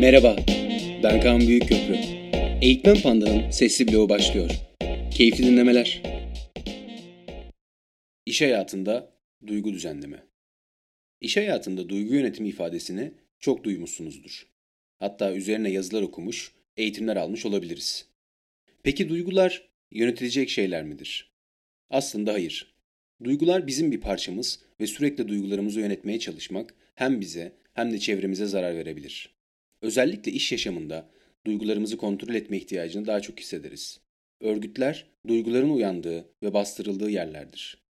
Merhaba, ben Kaan Büyükköprü. Eğitmen Panda'nın sesli bloğu başlıyor. Keyifli dinlemeler. İş hayatında duygu düzenleme. İş hayatında duygu yönetimi ifadesini çok duymuşsunuzdur. Hatta üzerine yazılar okumuş, eğitimler almış olabiliriz. Peki duygular yönetilecek şeyler midir? Aslında hayır. Duygular bizim bir parçamız ve sürekli duygularımızı yönetmeye çalışmak hem bize hem de çevremize zarar verebilir. Özellikle iş yaşamında duygularımızı kontrol etme ihtiyacını daha çok hissederiz. Örgütler duyguların uyandığı ve bastırıldığı yerlerdir.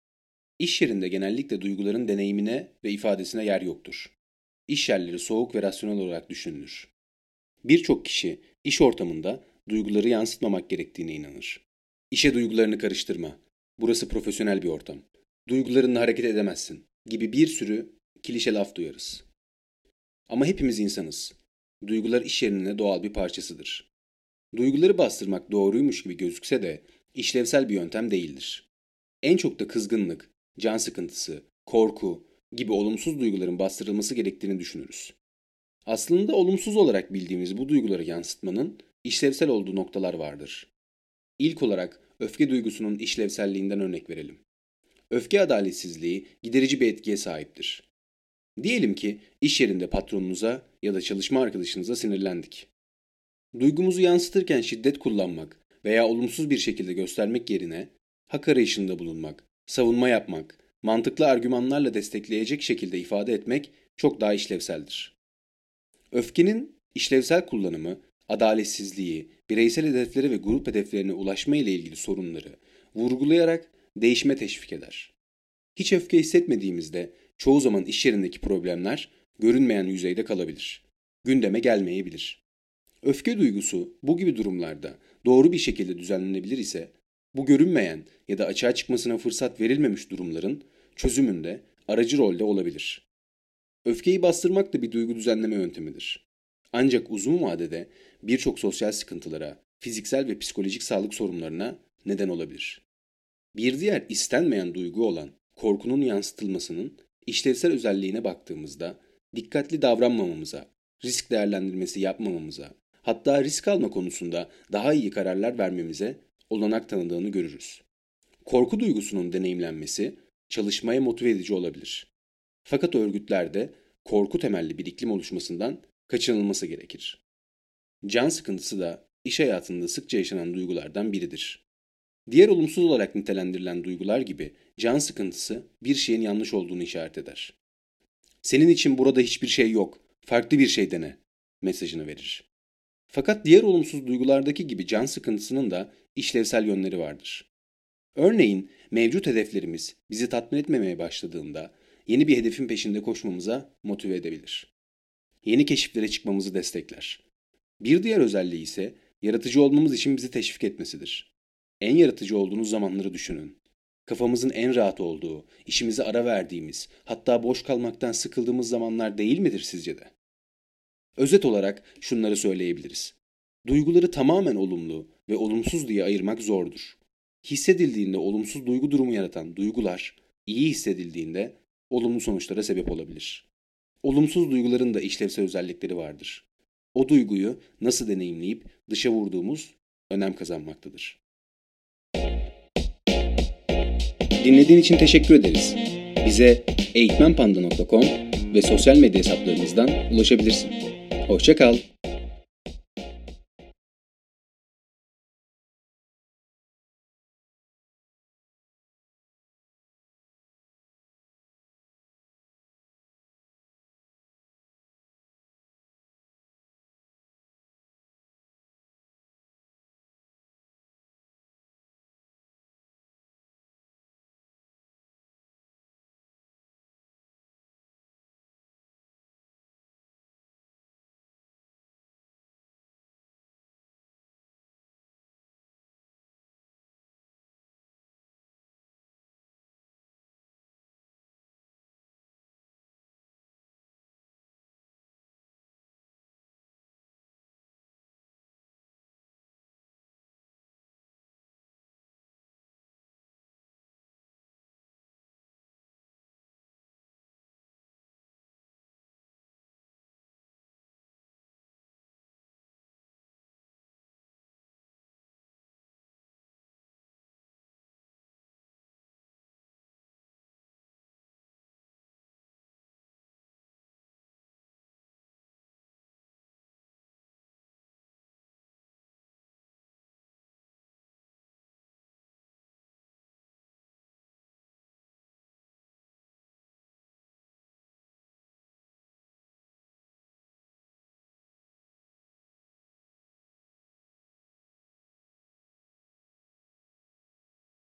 İş yerinde genellikle duyguların deneyimine ve ifadesine yer yoktur. İş yerleri soğuk ve rasyonel olarak düşünülür. Birçok kişi iş ortamında duyguları yansıtmamak gerektiğine inanır. İşe duygularını karıştırma. Burası profesyonel bir ortam. Duygularınla hareket edemezsin gibi bir sürü klişe laf duyarız. Ama hepimiz insanız. Duygular iş yerine doğal bir parçasıdır. Duyguları bastırmak doğruymuş gibi gözükse de işlevsel bir yöntem değildir. En çok da kızgınlık, can sıkıntısı, korku gibi olumsuz duyguların bastırılması gerektiğini düşünürüz. Aslında olumsuz olarak bildiğimiz bu duyguları yansıtmanın işlevsel olduğu noktalar vardır. İlk olarak öfke duygusunun işlevselliğinden örnek verelim. Öfke adaletsizliği giderici bir etkiye sahiptir. Diyelim ki iş yerinde patronunuza ya da çalışma arkadaşınıza sinirlendik. Duygumuzu yansıtırken şiddet kullanmak veya olumsuz bir şekilde göstermek yerine hak arayışında bulunmak, savunma yapmak, mantıklı argümanlarla destekleyecek şekilde ifade etmek çok daha işlevseldir. Öfkenin işlevsel kullanımı, adaletsizliği, bireysel hedeflere ve grup hedeflerine ulaşma ile ilgili sorunları vurgulayarak değişime teşvik eder. Hiç öfke hissetmediğimizde çoğu zaman iş yerindeki problemler görünmeyen yüzeyde kalabilir. Gündeme gelmeyebilir. Öfke duygusu bu gibi durumlarda doğru bir şekilde düzenlenebilir ise bu görünmeyen ya da açığa çıkmasına fırsat verilmemiş durumların çözümünde aracı rolde olabilir. Öfkeyi bastırmak da bir duygu düzenleme yöntemidir. Ancak uzun vadede birçok sosyal sıkıntılara, fiziksel ve psikolojik sağlık sorunlarına neden olabilir. Bir diğer istenmeyen duygu olan korkunun yansıtılmasının işlevsel özelliğine baktığımızda dikkatli davranmamamıza, risk değerlendirmesi yapmamamıza, hatta risk alma konusunda daha iyi kararlar vermemize olanak tanıdığını görürüz. Korku duygusunun deneyimlenmesi çalışmaya motive edici olabilir. Fakat örgütlerde korku temelli bir iklim oluşmasından kaçınılması gerekir. Can sıkıntısı da iş hayatında sıkça yaşanan duygulardan biridir. Diğer olumsuz olarak nitelendirilen duygular gibi can sıkıntısı bir şeyin yanlış olduğunu işaret eder. Senin için burada hiçbir şey yok, farklı bir şey dene mesajını verir. Fakat diğer olumsuz duygulardaki gibi can sıkıntısının da işlevsel yönleri vardır. Örneğin mevcut hedeflerimiz bizi tatmin etmemeye başladığında yeni bir hedefin peşinde koşmamıza motive edebilir. Yeni keşiflere çıkmamızı destekler. Bir diğer özelliği ise yaratıcı olmamız için bizi teşvik etmesidir. En yaratıcı olduğunuz zamanları düşünün. Kafamızın en rahat olduğu, işimize ara verdiğimiz, hatta boş kalmaktan sıkıldığımız zamanlar değil midir sizce de? Özet olarak şunları söyleyebiliriz. Duyguları tamamen olumlu ve olumsuz diye ayırmak zordur. Hissedildiğinde olumsuz duygu durumu yaratan duygular, iyi hissedildiğinde olumlu sonuçlara sebep olabilir. Olumsuz duyguların da işlevsel özellikleri vardır. O duyguyu nasıl deneyimleyip dışa vurduğumuz önem kazanmaktadır. Dinlediğin için teşekkür ederiz. Bize eğitmenpanda.com ve sosyal medya hesaplarımızdan ulaşabilirsin. Hoşçakal.